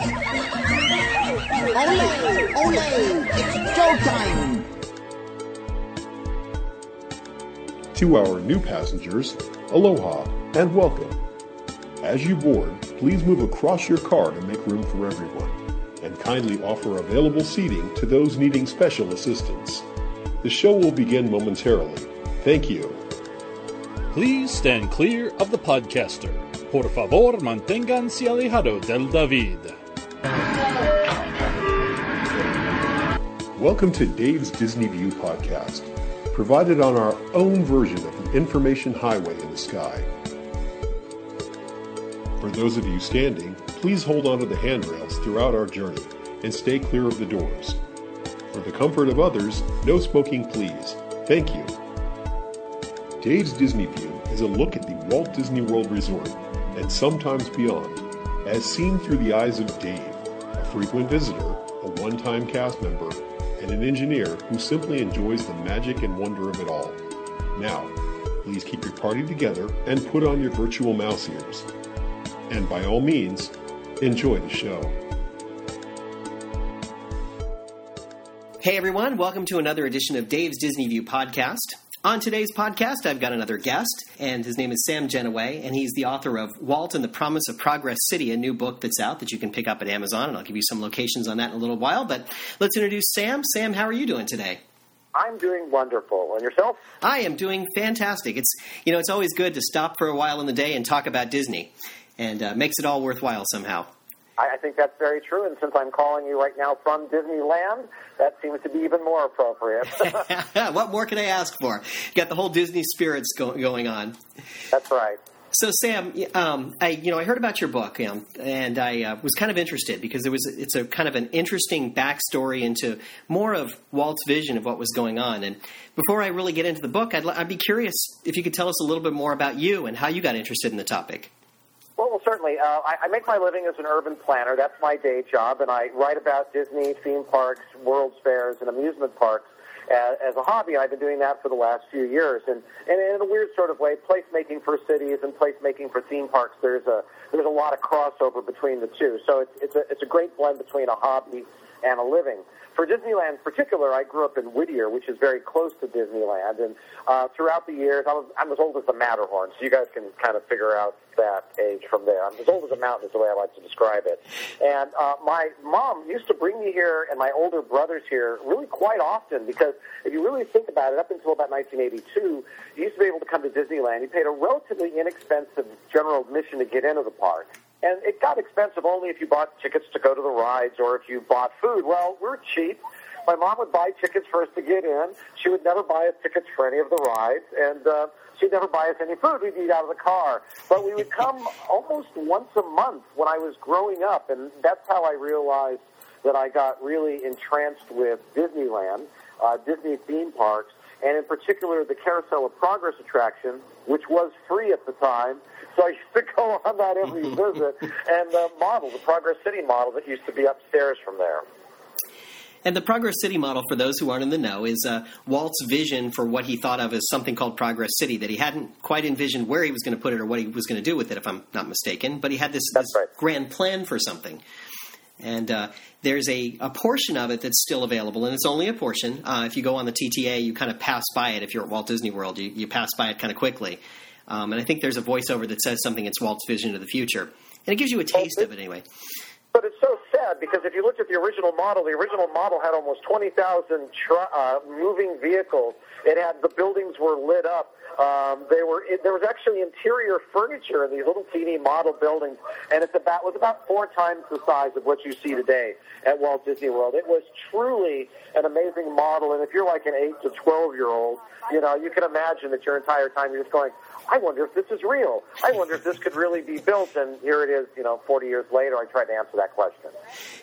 Ole! Ole! It's showtime! To our new passengers, aloha and welcome. As you board, please move across your car to make room for everyone, and kindly offer available seating to those needing special assistance. The show will begin momentarily. Thank you. Please stand clear of the podcaster. Por favor, manténganse alejado del David. Welcome to Dave's Disney View podcast, provided on our own version of the information highway in the sky. For those of you standing, please hold onto the handrails throughout our journey and stay clear of the doors. For the comfort of others, no smoking, please. Thank you. Dave's Disney View is a look at the Walt Disney World Resort and sometimes beyond, as seen through the eyes of Dave, a frequent visitor, a one time cast member, and an engineer who simply enjoys the magic and wonder of it all. Now, please keep your party together and put on your virtual mouse ears. And by all means, enjoy the show. Hey everyone, welcome to another edition of Dave's Disney View podcast. On today's podcast, I've got another guest, and his name is Sam Gennawey, and he's the author of Walt and the Promise of Progress City, a new book that's out that you can pick up at Amazon, and I'll give you some locations on that in a little while. But let's introduce Sam. Sam, how are you doing today? I'm doing wonderful. And yourself? I am doing fantastic. It's you know it's always good to stop for a while in the day and talk about Disney, and uh, makes it all worthwhile somehow. I, I think that's very true. And since I'm calling you right now from Disneyland, that seems to be even more appropriate. what more can I ask for? Got the whole Disney spirits go- going on. that's right. So Sam, um, I you know I heard about your book, um, and I uh, was kind of interested because there was it's a kind of an interesting backstory into more of Walt's vision of what was going on. And before I really get into the book, I'd, I'd be curious if you could tell us a little bit more about you and how you got interested in the topic. Well, well certainly. Uh, I, I make my living as an urban planner. That's my day job, and I write about Disney theme parks, World's Fairs, and amusement parks as, as a hobby. I've been doing that for the last few years, and, and in a weird sort of way, placemaking for cities and placemaking for theme parks. There's a there's a lot of crossover between the two. So it's it's a it's a great blend between a hobby and a living. For Disneyland in particular, I grew up in Whittier, which is very close to Disneyland, and uh, throughout the years, I'm, I'm as old as the Matterhorn, so you guys can kind of figure out that age from there. I'm as old as a mountain is the way I like to describe it. And uh, my mom used to bring me here and my older brothers here really quite often because if you really think about it, up until about 1982, you used to be able to come to Disneyland. You paid a relatively inexpensive general admission to get into the park. And it got expensive only if you bought tickets to go to the rides or if you bought food. Well, we're cheap. My mom would buy tickets for us to get in. She would never buy us tickets for any of the rides, and uh, she'd never buy us any food. We'd eat out of the car. But we would come almost once a month when I was growing up, and that's how I realized that I got really entranced with Disneyland, uh, Disney theme parks, and in particular the Carousel of Progress attraction, which was free at the time. So I used to go on that every visit, and the model, the Progress City model that used to be upstairs from there. And the Progress City model, for those who aren't in the know, is uh, Walt's vision for what he thought of as something called Progress City that he hadn't quite envisioned where he was going to put it or what he was going to do with it, if I'm not mistaken. But he had this, this right. grand plan for something. And uh, there's a, a portion of it that's still available, and it's only a portion. Uh, if you go on the TTA, you kind of pass by it. If you're at Walt Disney World, you, you pass by it kind of quickly. Um, and I think there's a voiceover that says something, it's Walt's vision of the future. And it gives you a taste of it anyway. But it's so sad because if you looked at the original model, the original model had almost 20,000 tr- uh, moving vehicles. It had the buildings were lit up. Um, they were it, there was actually interior furniture in these little teeny model buildings, and it's about was about four times the size of what you see today at Walt Disney World. It was truly an amazing model, and if you're like an eight to twelve year old, you know you can imagine that your entire time you're just going, I wonder if this is real. I wonder if this could really be built. And here it is, you know, 40 years later, I tried to answer that question.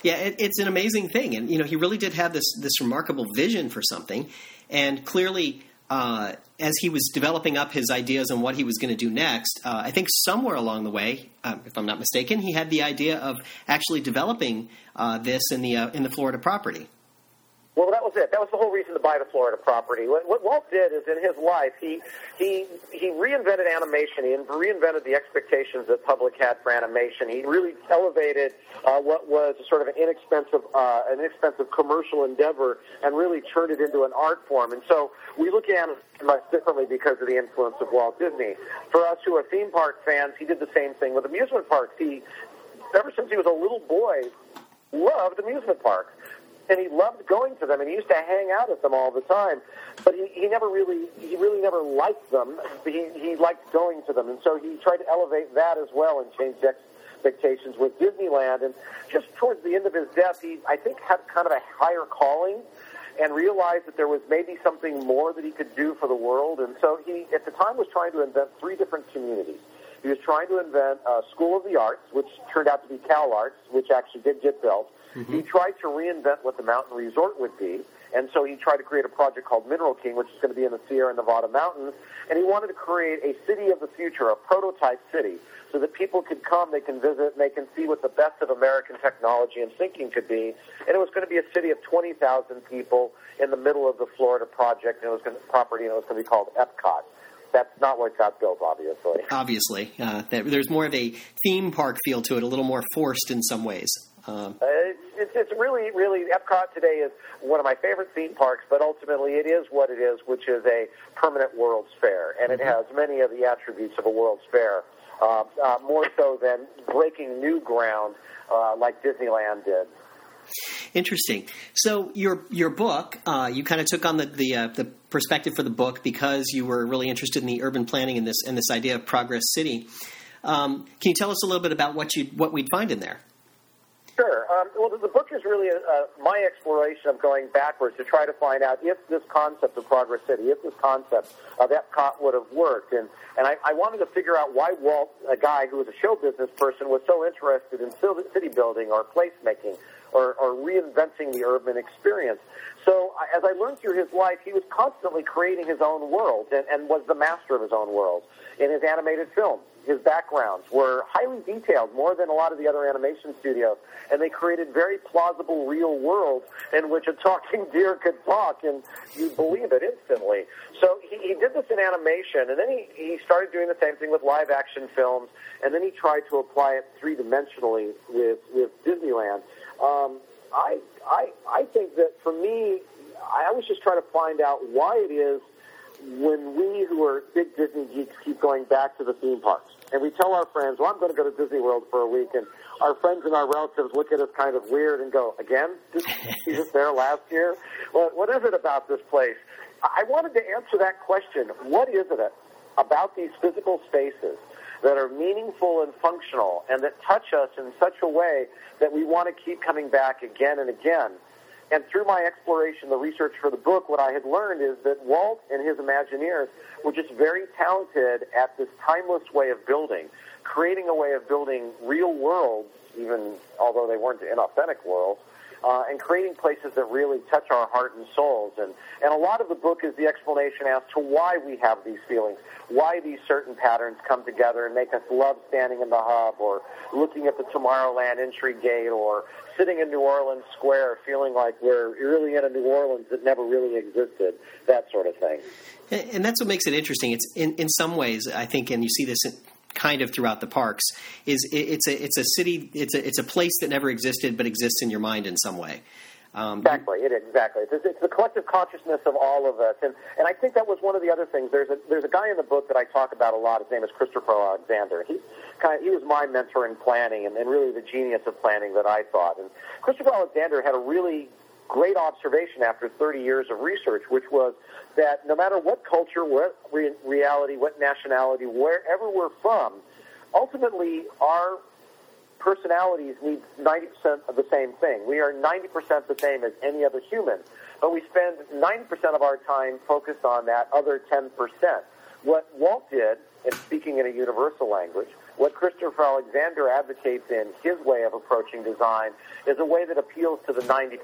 Yeah, it, it's an amazing thing. And, you know, he really did have this, this remarkable vision for something. And clearly, uh, as he was developing up his ideas on what he was going to do next, uh, I think somewhere along the way, um, if I'm not mistaken, he had the idea of actually developing uh, this in the, uh, in the Florida property. Well, that was it. That was the whole reason to buy the Florida property. What, what Walt did is, in his life, he he he reinvented animation. He reinvented the expectations that public had for animation. He really elevated uh, what was sort of an inexpensive uh, an inexpensive commercial endeavor and really turned it into an art form. And so we look at it much differently because of the influence of Walt Disney. For us who are theme park fans, he did the same thing with amusement parks. He ever since he was a little boy loved amusement parks and he loved going to them, and he used to hang out at them all the time. But he, he never really, he really never liked them. He, he liked going to them, and so he tried to elevate that as well and change expectations with Disneyland. And just towards the end of his death, he, I think, had kind of a higher calling and realized that there was maybe something more that he could do for the world. And so he, at the time, was trying to invent three different communities. He was trying to invent a School of the Arts, which turned out to be Cal Arts, which actually did get built. Mm-hmm. He tried to reinvent what the mountain resort would be, and so he tried to create a project called Mineral King, which is going to be in the Sierra Nevada mountains, and he wanted to create a city of the future, a prototype city, so that people could come, they can visit, and they can see what the best of American technology and thinking could be. And it was going to be a city of 20,000 people in the middle of the Florida project, and it was going to, property, and it was going to be called Epcot that's not what got built, obviously. Obviously, uh, there's more of a theme park feel to it, a little more forced in some ways. Um, uh, it's, it's really, really, Epcot today is one of my favorite theme parks, but ultimately it is what it is, which is a permanent World's Fair, and mm-hmm. it has many of the attributes of a World's Fair, uh, uh, more so than breaking new ground uh, like Disneyland did. Interesting. So your your book, uh, you kind of took on the the, uh, the perspective for the book because you were really interested in the urban planning and this and this idea of progress city. Um, can you tell us a little bit about what you what we'd find in there? Sure. Um, well, the, book is really a, uh, my exploration of going backwards to try to find out if this concept of Progress City, if this concept of Epcot would have worked. And, and I, I wanted to figure out why Walt, a guy who was a show business person, was so interested in city building or placemaking or, or reinventing the urban experience. So as I learned through his life, he was constantly creating his own world and, and was the master of his own world in his animated films. His backgrounds were highly detailed, more than a lot of the other animation studios, and they created very plausible real worlds in which a talking deer could talk, and you believe it instantly. So he, he did this in animation, and then he, he started doing the same thing with live action films, and then he tried to apply it three dimensionally with, with Disneyland. Um, I, I, I think that for me, I was just trying to find out why it is when we who are big Disney geeks keep going back to the theme parks. And we tell our friends, well, I'm going to go to Disney World for a week. And our friends and our relatives look at us kind of weird and go, again? You just there last year? Well, what is it about this place? I wanted to answer that question. What is it about these physical spaces that are meaningful and functional and that touch us in such a way that we want to keep coming back again and again. And through my exploration, the research for the book, what I had learned is that Walt and his Imagineers were just very talented at this timeless way of building, creating a way of building real worlds, even although they weren't inauthentic worlds, uh, and creating places that really touch our heart and souls. And, and a lot of the book is the explanation as to why we have these feelings, why these certain patterns come together and make us love standing in the hub or looking at the Tomorrowland entry gate or sitting in New Orleans Square feeling like we're really in a New Orleans that never really existed, that sort of thing. And that's what makes it interesting. It's in, in some ways, I think, and you see this kind of throughout the parks is it, it's a it's a city it's a it's a place that never existed but exists in your mind in some way. Um, exactly, it exactly. It's, it's the collective consciousness of all of us, and and I think that was one of the other things. There's a there's a guy in the book that I talk about a lot. His name is Christopher Alexander. He kind of, he was my mentor in planning, and, and really the genius of planning that I thought. And Christopher Alexander had a really great observation after 30 years of research, which was that no matter what culture, what re- reality, what nationality, wherever we're from, ultimately our personalities need 90% of the same thing. We are 90% the same as any other human, but we spend 90% of our time focused on that other 10%. What Walt did, in speaking in a universal language, what Christopher Alexander advocates in his way of approaching design is a way that appeals to the 90%.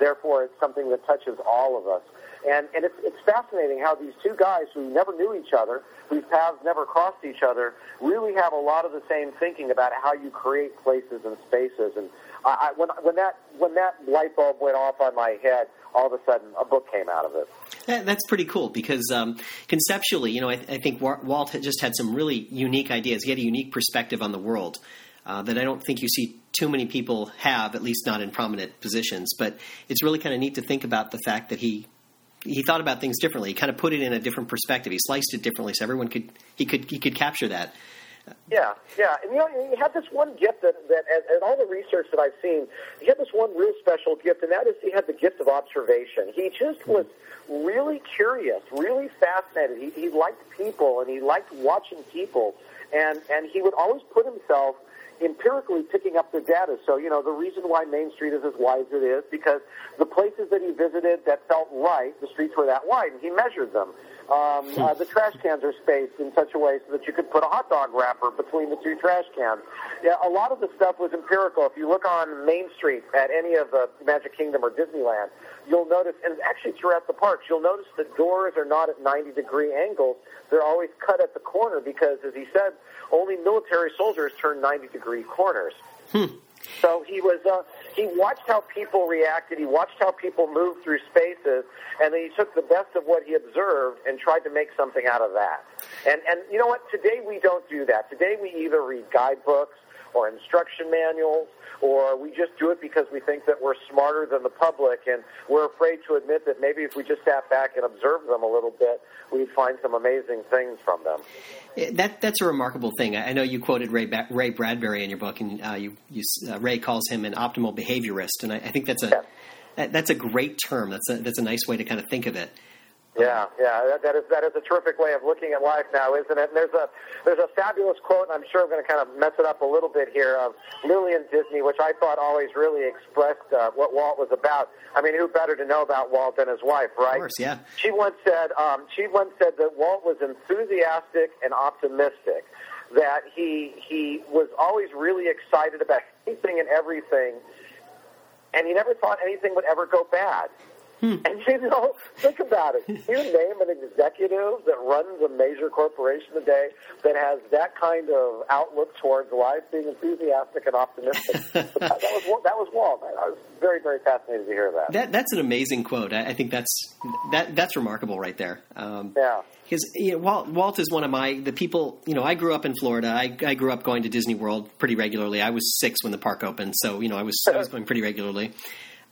Therefore, it's something that touches all of us. And, and it's, it's fascinating how these two guys who never knew each other, whose paths never crossed each other, really have a lot of the same thinking about how you create places and spaces. And I, I, when, when, that, when that light bulb went off on my head, all of a sudden a book came out of it. That, that's pretty cool because um, conceptually, you know, I, I think Walt just had some really unique ideas. He had a unique perspective on the world. Uh, that I don't think you see too many people have, at least not in prominent positions. But it's really kind of neat to think about the fact that he he thought about things differently. He kind of put it in a different perspective. He sliced it differently, so everyone could he could he could capture that. Yeah, yeah, and you know he had this one gift that that and all the research that I've seen, he had this one real special gift, and that is he had the gift of observation. He just was really curious, really fascinated. He, he liked people, and he liked watching people, and and he would always put himself empirically picking up the data. So, you know, the reason why Main Street is as wide as it is because the places that he visited that felt right, the streets were that wide, and he measured them. Um, uh, the trash cans are spaced in such a way so that you could put a hot dog wrapper between the two trash cans. Yeah, a lot of the stuff was empirical. If you look on Main Street at any of the Magic Kingdom or Disneyland, you'll notice, and actually throughout the parks, you'll notice that doors are not at 90 degree angles. They're always cut at the corner because, as he said, only military soldiers turn 90 degree corners. Hmm. So he was uh, he watched how people reacted. He watched how people moved through spaces, and then he took the best of what he observed and tried to make something out of that. And and you know what? Today we don't do that. Today we either read guidebooks or instruction manuals or we just do it because we think that we're smarter than the public and we're afraid to admit that maybe if we just sat back and observed them a little bit, we'd find some amazing things from them. That that's a remarkable thing. I know you quoted Ray ba- Ray Bradbury in your book, and uh, you, you uh, Ray calls him an optimal behaviorist, and I, I think that's a yeah. that, that's a great term. That's a that's a nice way to kind of think of it. Yeah, yeah, that, that is that is a terrific way of looking at life now, isn't it? And there's a there's a fabulous quote, and I'm sure I'm going to kind of mess it up a little bit here of Lillian Disney, which I thought always really expressed uh, what Walt was about. I mean, who better to know about Walt than his wife, right? Of course, yeah. She once said um, she once said that Walt was enthusiastic and optimistic. That he he was always really excited about anything and everything, and he never thought anything would ever go bad. Hmm. And you know, think about it. You name an executive that runs a major corporation today that has that kind of outlook towards life, being enthusiastic and optimistic. that, that, was that was Walt. I was very very fascinated to hear that. That that's an amazing quote. I, I think that's that that's remarkable right there. Um, yeah. Because you know, Walt, Walt is one of my the people. You know, I grew up in Florida. I, I grew up going to Disney World pretty regularly. I was six when the park opened, so you know I was I was going pretty regularly,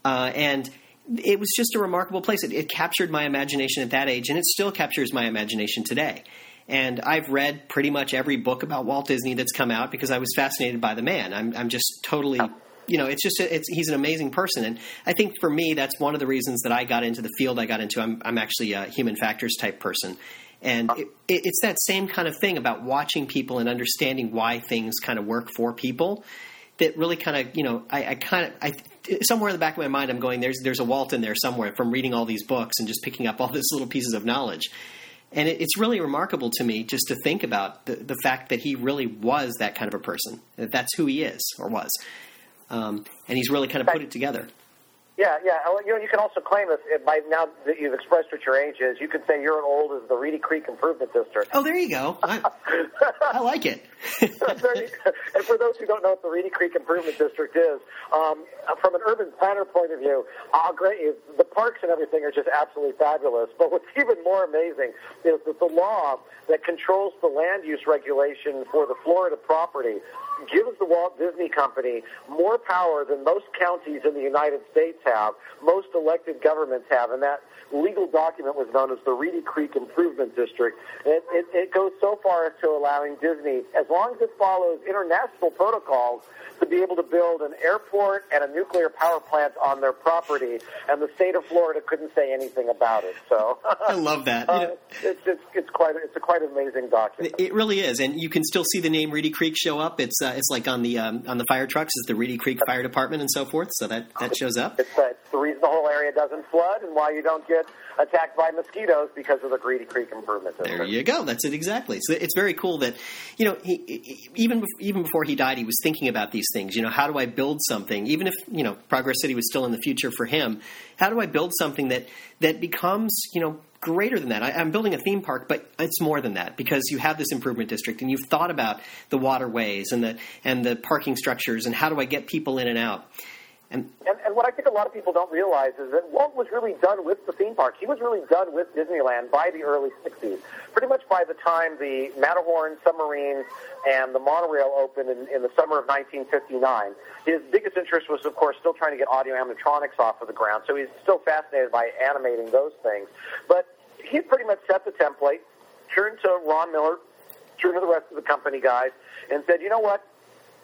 uh, and it was just a remarkable place. It, it, captured my imagination at that age, and it still captures my imagination today. And I've read pretty much every book about Walt Disney that's come out because I was fascinated by the man. I'm, I'm just totally, you know, it's just it's, he's an amazing person, and I think for me that's one of the reasons that I got into the field I got into. I'm, I'm actually a human factors type person, and it, it's that same kind of thing about watching people and understanding why things kind of work for people that really kind of, you know, I, I kind of I somewhere in the back of my mind, I'm going, there's there's a Walt in there somewhere from reading all these books and just picking up all these little pieces of knowledge. And it, it's really remarkable to me just to think about the, the fact that he really was that kind of a person. That that's who he is or was, um, and he's really kind of put it together. Yeah, yeah. You know, you can also claim if, by now that you've expressed what your age is, you could say you're as old as the Reedy Creek Improvement District. Oh, there you go. I, I like it. and for those who don't know what the Reedy Creek Improvement District is, um, from an urban planner point of view, uh, great, the parks and everything are just absolutely fabulous. But what's even more amazing is that the law that controls the land use regulation for the Florida property gives the Walt Disney Company more power than most counties in the United States have, most elected governments have, and that legal document was known as the Reedy Creek Improvement District. It, it, it goes so far as to allowing Disney, as long as it follows international protocols, to be able to build an airport and a nuclear power plant on their property, and the state of Florida couldn't say anything about it. So I love that. Uh, it's, it's, it's quite it's a quite amazing document. It really is, and you can still see the name Reedy Creek show up. It's uh, it's like on the um, on the fire trucks, is the Reedy Creek Fire Department and so forth. So that that shows up. It's That's the reason the whole area doesn't flood and why you don't get attacked by mosquitoes because of the Greedy Creek improvement. There you go. That's it exactly. So it's very cool that you know he, he, even even before he died, he was thinking about these things. You know, how do I build something? Even if you know Progress City was still in the future for him, how do I build something that that becomes you know greater than that. I, am building a theme park, but it's more than that because you have this improvement district and you've thought about the waterways and the and the parking structures and how do I get people in and out. And, and, and what I think a lot of people don't realize is that Walt was really done with the theme park. He was really done with Disneyland by the early 60s. Pretty much by the time the Matterhorn submarine and the monorail opened in, in the summer of 1959, his biggest interest was, of course, still trying to get audio animatronics off of the ground. So he's still fascinated by animating those things. But he pretty much set the template, turned to Ron Miller, turned to the rest of the company guys, and said, you know what?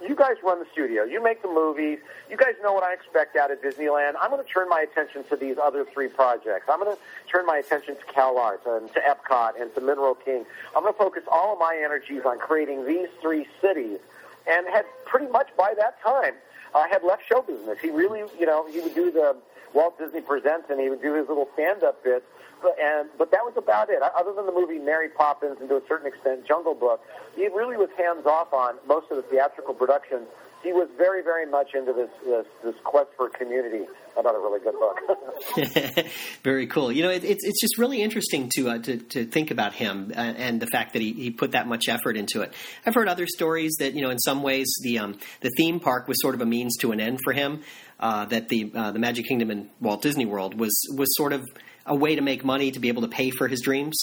you guys run the studio. You make the movies. You guys know what I expect out of Disneyland. I'm going to turn my attention to these other three projects. I'm going to turn my attention to CalArts and to Epcot and to Mineral King. I'm going to focus all of my energies on creating these three cities. And had pretty much by that time, uh, had left show business. He really, you know, he would do the Walt Disney Presents and he would do his little stand-up bits and but that was about it. Other than the movie Mary Poppins and to a certain extent Jungle Book, he really was hands off on most of the theatrical productions. He was very, very much into this this, this quest for community. Another really good book. very cool. You know, it, it's it's just really interesting to uh, to, to think about him and, and the fact that he, he put that much effort into it. I've heard other stories that you know, in some ways, the um, the theme park was sort of a means to an end for him. Uh, that the uh, the Magic Kingdom in Walt Disney World was was sort of a way to make money to be able to pay for his dreams.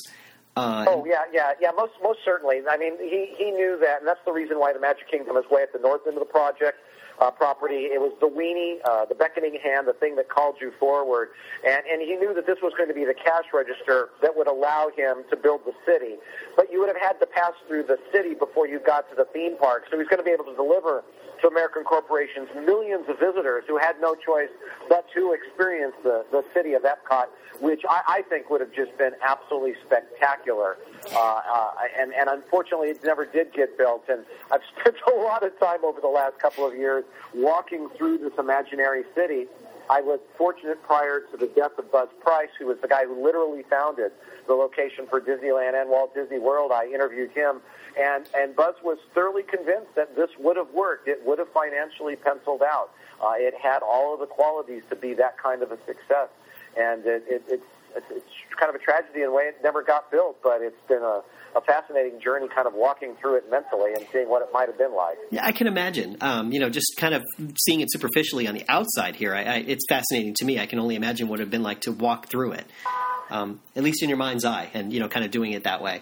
Uh, oh yeah, yeah, yeah. Most most certainly. I mean, he he knew that, and that's the reason why the Magic Kingdom is way at the north end of the project uh, property. It was the weenie, uh, the beckoning hand, the thing that called you forward, and and he knew that this was going to be the cash register that would allow him to build the city. But you would have had to pass through the city before you got to the theme park, so he's going to be able to deliver to American corporations millions of visitors who had no choice but to experience the, the city of Epcot, which I, I think would have just been absolutely spectacular. Uh, uh, and, and unfortunately, it never did get built. And I've spent a lot of time over the last couple of years walking through this imaginary city. I was fortunate prior to the death of Buzz Price, who was the guy who literally founded the location for Disneyland and Walt Disney World. I interviewed him and, and Buzz was thoroughly convinced that this would have worked. It would have financially penciled out. Uh, it had all of the qualities to be that kind of a success. And it, it, it's, it's kind of a tragedy in a way it never got built, but it's been a, a fascinating journey kind of walking through it mentally and seeing what it might have been like. Yeah, I can imagine. Um, you know, just kind of seeing it superficially on the outside here, I, I, it's fascinating to me. I can only imagine what it would have been like to walk through it, um, at least in your mind's eye, and, you know, kind of doing it that way.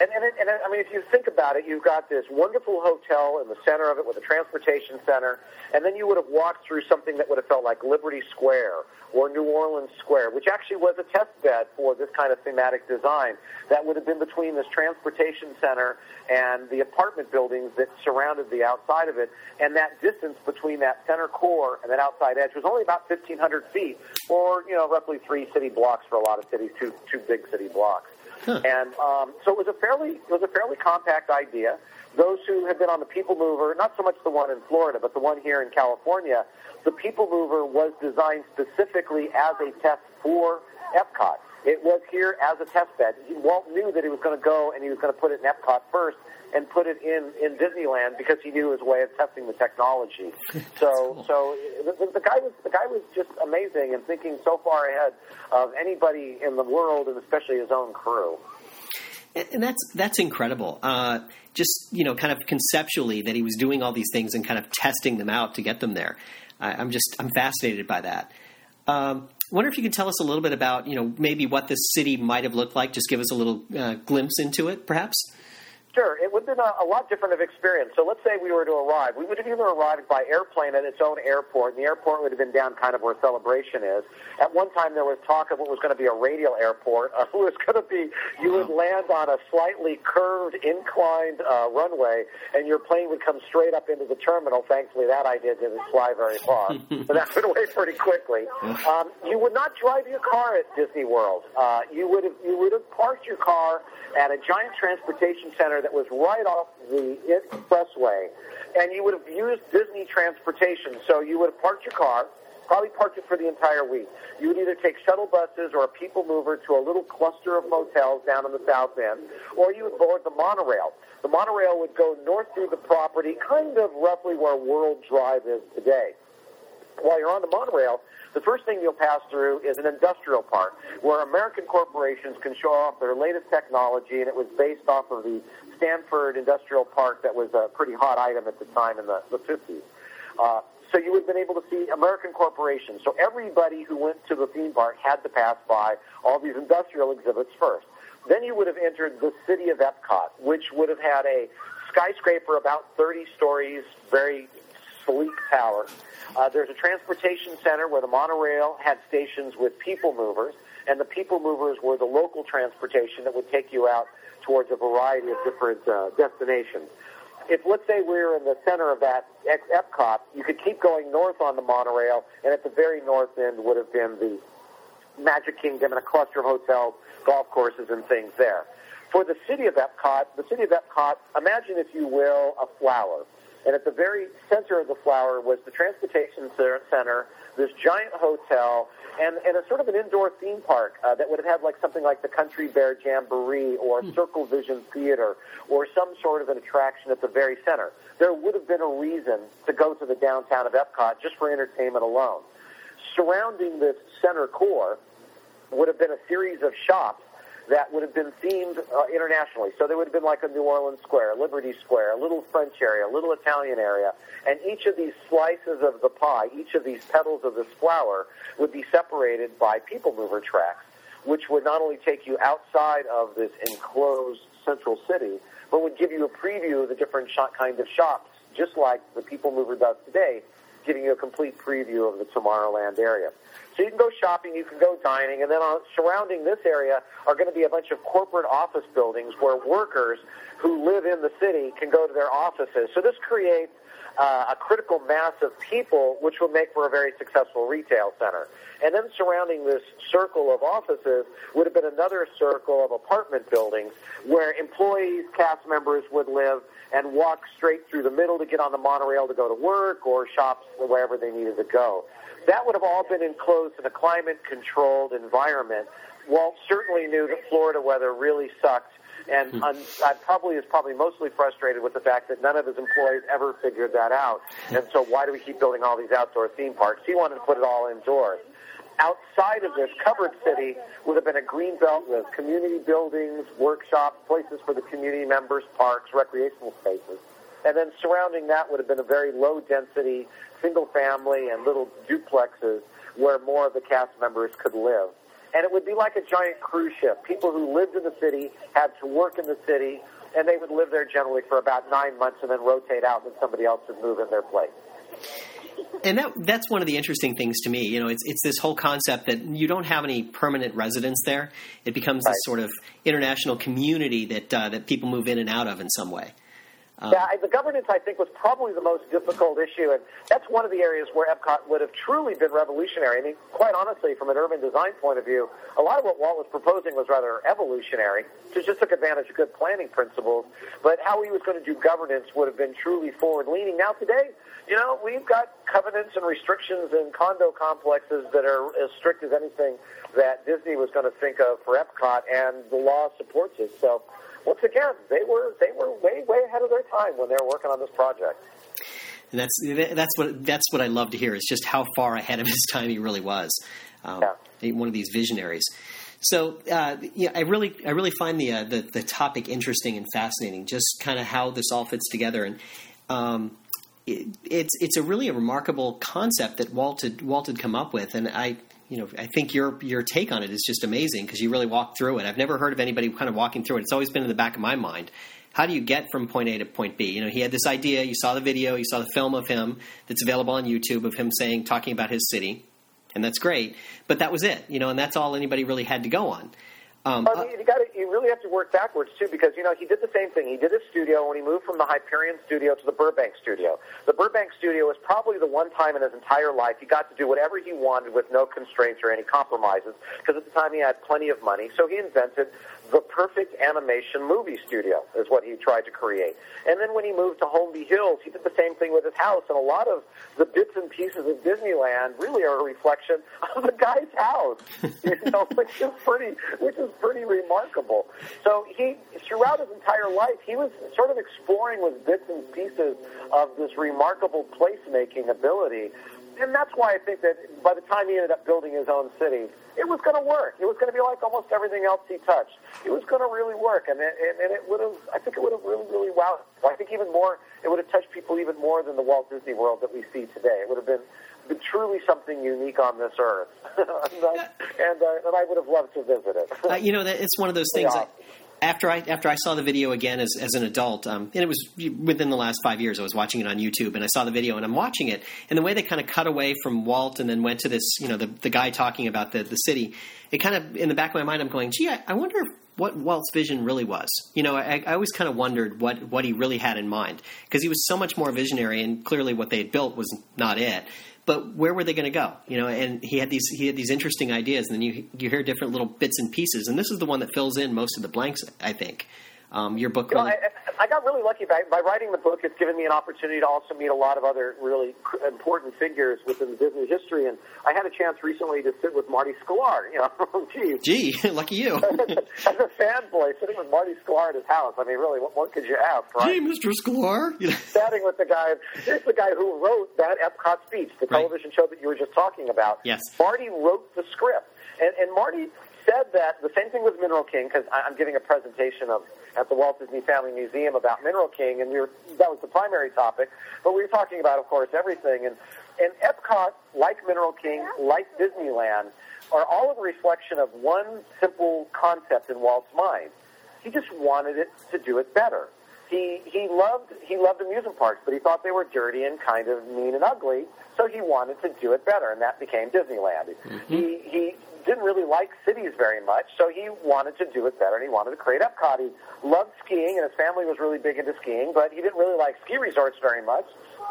And, and, it, and it, I mean, if you think about it, you've got this wonderful hotel in the center of it with a transportation center, and then you would have walked through something that would have felt like Liberty Square or New Orleans Square, which actually was a test bed for this kind of thematic design. That would have been between this transportation center and the apartment buildings that surrounded the outside of it, and that distance between that center core and that outside edge was only about 1,500 feet, or you know, roughly three city blocks for a lot of cities, two two big city blocks. Huh. And um, so it was a fairly it was a fairly compact idea. Those who have been on the People Mover, not so much the one in Florida, but the one here in California, the People Mover was designed specifically as a test for Epcot. It was here as a test bed. Walt knew that he was going to go and he was going to put it in Epcot first and put it in in Disneyland because he knew his way of testing the technology. So cool. so the, the, guy was the guy was just amazing and thinking so far ahead of anybody in the world and especially his own crew. And that's that's incredible. Uh, just you know, kind of conceptually that he was doing all these things and kind of testing them out to get them there. I, am just I'm fascinated by that. Um, wonder if you could tell us a little bit about you know maybe what this city might have looked like. Just give us a little uh, glimpse into it, perhaps. Sure, it would have been a, a lot different of experience. So let's say we were to arrive. We would have either arrived by airplane at its own airport, and the airport would have been down kind of where Celebration is. At one time, there was talk of what was going to be a radial airport. Uh, it was going to be you would land on a slightly curved, inclined uh, runway, and your plane would come straight up into the terminal. Thankfully, that idea didn't fly very far, but that went away pretty quickly. Um, you would not drive your car at Disney World. Uh, you would have you would have parked your car at a giant transportation center that was right off the expressway, and you would have used Disney transportation. So you would have parked your car probably parked it for the entire week. You would either take shuttle buses or a people mover to a little cluster of motels down in the south end, or you would board the monorail. The monorail would go north through the property, kind of roughly where World Drive is today. While you're on the monorail, the first thing you'll pass through is an industrial park where American corporations can show off their latest technology, and it was based off of the Stanford Industrial Park that was a pretty hot item at the time in the, the 50s. Uh, so you would have been able to see American corporations. So everybody who went to the theme park had to pass by all these industrial exhibits first. Then you would have entered the city of Epcot, which would have had a skyscraper about 30 stories, very sleek tower. Uh, there's a transportation center where the monorail had stations with people movers, and the people movers were the local transportation that would take you out towards a variety of different uh, destinations. If, let's say, we are in the center of that Epcot, you could keep going north on the monorail, and at the very north end would have been the Magic Kingdom and a cluster of hotels, golf courses, and things there. For the city of Epcot, the city of Epcot, imagine, if you will, a flower. And at the very center of the flower was the transportation center, this giant hotel, and, and a sort of an indoor theme park uh, that would have had like something like the Country Bear Jamboree or hmm. Circle Vision Theater or some sort of an attraction at the very center. There would have been a reason to go to the downtown of Epcot just for entertainment alone. Surrounding this center core would have been a series of shops that would have been themed uh, internationally. So there would have been like a New Orleans Square, Liberty Square, a little French area, a little Italian area, and each of these slices of the pie, each of these petals of this flower, would be separated by people mover tracks, which would not only take you outside of this enclosed central city, but would give you a preview of the different shop, kind of shops, just like the people mover does today, giving you a complete preview of the Tomorrowland area. So you can go shopping, you can go dining, and then on, surrounding this area are going to be a bunch of corporate office buildings where workers who live in the city can go to their offices. So this creates uh, a critical mass of people, which will make for a very successful retail center. And then surrounding this circle of offices would have been another circle of apartment buildings where employees, cast members would live and walk straight through the middle to get on the monorail to go to work or shops wherever they needed to go. That would have all been enclosed in a climate-controlled environment. Walt certainly knew that Florida weather really sucked, and hmm. I probably is probably mostly frustrated with the fact that none of his employees ever figured that out. And so, why do we keep building all these outdoor theme parks? He wanted to put it all indoors. Outside of this covered city would have been a green belt with community buildings, workshops, places for the community members, parks, recreational spaces. And then surrounding that would have been a very low density single family and little duplexes where more of the cast members could live. And it would be like a giant cruise ship. People who lived in the city had to work in the city, and they would live there generally for about nine months and then rotate out, and somebody else would move in their place. And that that's one of the interesting things to me. You know, it's it's this whole concept that you don't have any permanent residents there. It becomes right. this sort of international community that uh, that people move in and out of in some way. Um, yeah, the governance, I think, was probably the most difficult issue, and that's one of the areas where Epcot would have truly been revolutionary. I mean, quite honestly, from an urban design point of view, a lot of what Walt was proposing was rather evolutionary, just, just took advantage of good planning principles, but how he was going to do governance would have been truly forward-leaning. Now, today, you know, we've got covenants and restrictions in condo complexes that are as strict as anything that Disney was going to think of for Epcot, and the law supports it. So once again, they were they were way way ahead of their time when they were working on this project. And that's that's what that's what I love to hear is just how far ahead of his time he really was. Um, yeah. One of these visionaries. So uh, yeah, I really I really find the, uh, the, the topic interesting and fascinating. Just kind of how this all fits together, and um, it, it's it's a really a remarkable concept that Walt had Walt had come up with, and I you know, I think your your take on it is just amazing because you really walked through it. I've never heard of anybody kind of walking through it. It's always been in the back of my mind. How do you get from point A to point B? You know, he had this idea. You saw the video. You saw the film of him that's available on YouTube of him saying talking about his city, and that's great. But that was it. You know, and that's all anybody really had to go on. Um, well, you, got you really have to work backwards too, because you know he did the same thing. He did his studio when he moved from the Hyperion studio to the Burbank studio. The Burbank studio was probably the one time in his entire life he got to do whatever he wanted with no constraints or any compromises, because at the time he had plenty of money. So he invented the perfect animation movie studio is what he tried to create. And then when he moved to Holmby Hills, he did the same thing with his house. And a lot of the bits and pieces of Disneyland really are a reflection of the guy's house, you know, which is pretty, which is pretty remarkable. So he, throughout his entire life, he was sort of exploring with bits and pieces of this remarkable placemaking ability and that's why I think that by the time he ended up building his own city, it was going to work. It was going to be like almost everything else he touched. It was going to really work, and it, and, and it would have. I think it would have really, really wowed. I think even more, it would have touched people even more than the Walt Disney World that we see today. It would have been, been truly something unique on this earth, and, I, and, uh, and I would have loved to visit it. uh, you know, that it's one of those things. Yeah after I after I saw the video again as, as an adult, um, and it was within the last five years, I was watching it on YouTube, and I saw the video, and I'm watching it, and the way they kind of cut away from Walt, and then went to this, you know, the the guy talking about the the city, it kind of in the back of my mind, I'm going, gee, I, I wonder what Walt's vision really was. You know, I, I always kind of wondered what what he really had in mind because he was so much more visionary, and clearly what they had built was not it but where were they going to go? You know, and he had these he had these interesting ideas, and then you you hear different little bits and pieces, and this is the one that fills in most of the blanks, I think. Um, your book. You know, I, I, got really lucky by, by writing the book. It's given me an opportunity to also meet a lot of other really important figures within the Disney history. And I had a chance recently to sit with Marty Sklar. You know, geez, gee, lucky you. As a fanboy, sitting with Marty Sklar at his house. I mean, really, what more could you ask, right? Gee, Mr. Sklar. Chatting with the guy. Here's the guy who wrote that Epcot speech, the right. television show that you were just talking about. Yes. Marty wrote the script, and, and Marty said that the same thing with Mineral King because I'm giving a presentation of at the Walt Disney Family Museum about Mineral King, and we were, that was the primary topic. But we were talking about, of course, everything. And, and Epcot, like Mineral King, like Disneyland, are all a reflection of one simple concept in Walt's mind. He just wanted it to do it better. He, he loved he loved amusement parks, but he thought they were dirty and kind of mean and ugly. So he wanted to do it better, and that became Disneyland. Mm-hmm. He he didn't really like cities very much, so he wanted to do it better, and he wanted to create Epcot. He loved skiing, and his family was really big into skiing, but he didn't really like ski resorts very much,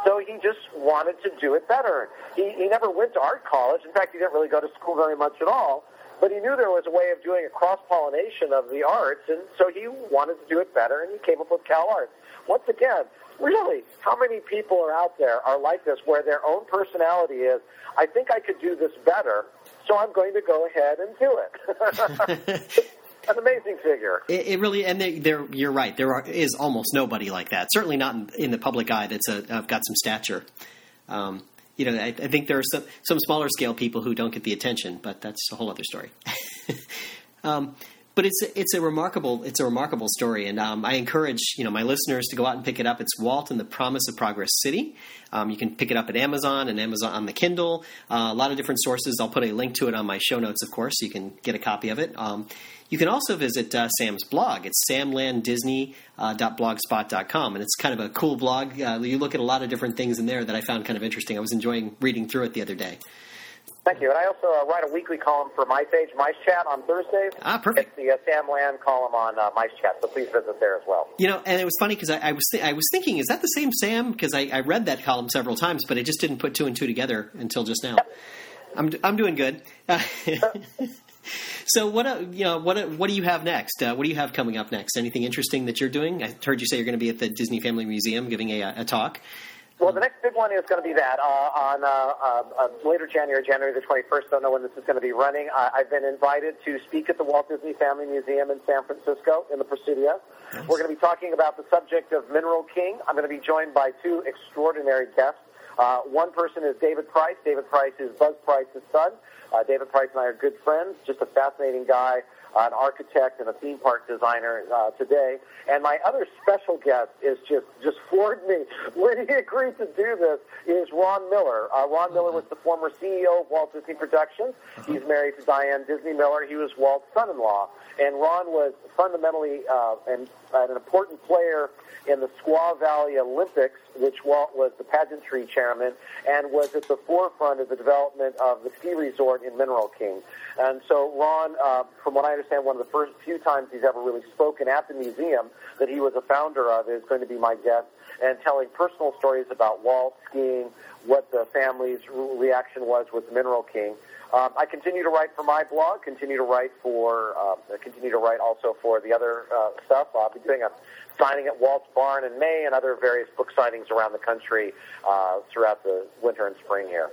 so he just wanted to do it better. He, he never went to art college. In fact, he didn't really go to school very much at all, but he knew there was a way of doing a cross-pollination of the arts, and so he wanted to do it better, and he came up with Cal Arts. Once again, really, how many people are out there are like this, where their own personality is, I think I could do this better, so I'm going to go ahead and do it. an amazing figure. It, it really, and they, there, you're right. There are, is almost nobody like that. Certainly not in, in the public eye. That's a, I've got some stature. Um, you know, I, I, think there are some, some smaller scale people who don't get the attention, but that's a whole other story. um, but it's it's a remarkable it's a remarkable story, and um, I encourage you know my listeners to go out and pick it up. It's Walt and the Promise of Progress City. Um, you can pick it up at Amazon and Amazon on the Kindle. Uh, a lot of different sources. I'll put a link to it on my show notes, of course. So you can get a copy of it. Um, you can also visit uh, Sam's blog. It's samlanddisney.blogspot.com, uh, and it's kind of a cool blog. Uh, you look at a lot of different things in there that I found kind of interesting. I was enjoying reading through it the other day. Thank you. And I also uh, write a weekly column for Mice Age, Mice Chat on Thursdays. Ah, perfect. It's the uh, Sam Land column on uh, Mice Chat, so please visit there as well. You know, and it was funny because I, I, was th- I was thinking, is that the same Sam? Because I, I, read that column several times, but I just didn't put two and two together until just now. Yep. I'm I'm doing good. so what uh, you know what uh, what do you have next? Uh, what do you have coming up next? Anything interesting that you're doing? I heard you say you're going to be at the Disney Family Museum giving a, a talk. Well, the next big one is going to be that uh, on uh, uh, uh later January, January the 21st. Don't know when this is going to be running. I've been invited to speak at the Walt Disney Family Museum in San Francisco in the Presidio. Nice. We're going to be talking about the subject of Mineral King. I'm going to be joined by two extraordinary guests. Uh, one person is David Price. David Price is Buzz Price's son. Uh, David Price and I are good friends. Just a fascinating guy an architect and a theme park designer uh, today. And my other special guest is just just floored me when he agreed to do this. Is Ron Miller? Uh, Ron Miller was the former CEO of Walt Disney Productions. He's married to Diane Disney Miller. He was Walt's son-in-law, and Ron was fundamentally uh, an, an important player in the Squaw Valley Olympics, which Walt was the pageantry chairman, and was at the forefront of the development of the ski resort in Mineral King. And so Ron, uh, from what I understand, one of the first few times he's ever really spoken at the museum that he was a founder of is going to be my guest and telling personal stories about Walt skiing, what the family's re- reaction was with Mineral King. Um, I continue to write for my blog, continue to write for, uh, continue to write also for the other uh, stuff. I'll be doing a signing at Walt's Barn in May and other various book signings around the country uh, throughout the winter and spring here.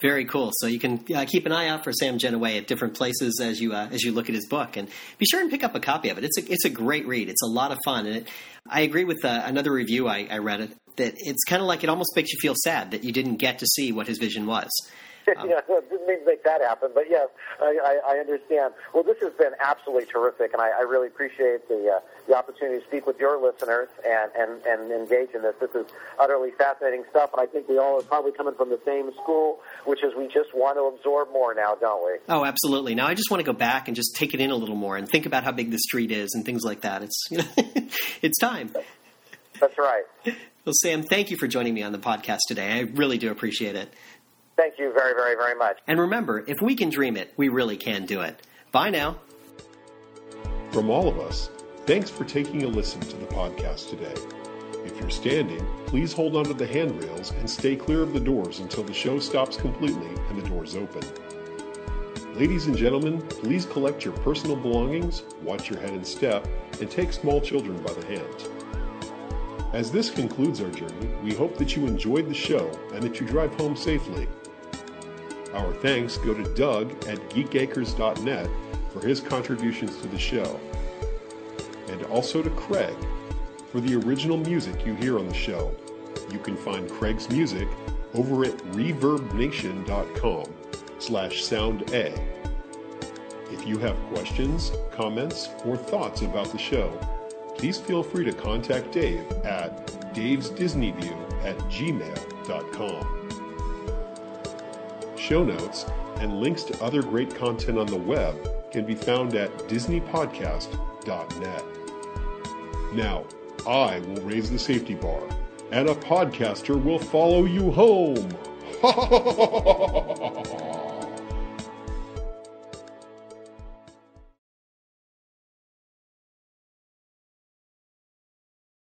Very cool. So you can uh, keep an eye out for Sam Gennawey at different places as you uh, as you look at his book, and be sure and pick up a copy of it. It's a it's a great read. It's a lot of fun, and it, I agree with uh, another review I, I read it that it's kind of like it almost makes you feel sad that you didn't get to see what his vision was. Um, yeah, didn't mean to make that happen, but yes, I, I, I understand. Well, this has been absolutely terrific, and I, I really appreciate the uh, the opportunity to speak with your listeners and, and and engage in this. This is utterly fascinating stuff, and I think we all are probably coming from the same school, which is we just want to absorb more now, don't we? Oh, absolutely. Now I just want to go back and just take it in a little more and think about how big the street is and things like that. It's you know, it's time. That's right. Well, Sam, thank you for joining me on the podcast today. I really do appreciate it. Thank you very, very, very much. And remember, if we can dream it, we really can do it. Bye now. From all of us, thanks for taking a listen to the podcast today. If you're standing, please hold onto the handrails and stay clear of the doors until the show stops completely and the doors open. Ladies and gentlemen, please collect your personal belongings, watch your head and step, and take small children by the hand. As this concludes our journey, we hope that you enjoyed the show and that you drive home safely. Our thanks go to Doug at geekacres.net for his contributions to the show, and also to Craig for the original music you hear on the show. You can find Craig's music over at reverbnation.com slash sound A. If you have questions, comments, or thoughts about the show, please feel free to contact Dave at davesdisneyview at gmail.com. Show notes and links to other great content on the web can be found at disneypodcast.net. Now, I will raise the safety bar, and a podcaster will follow you home.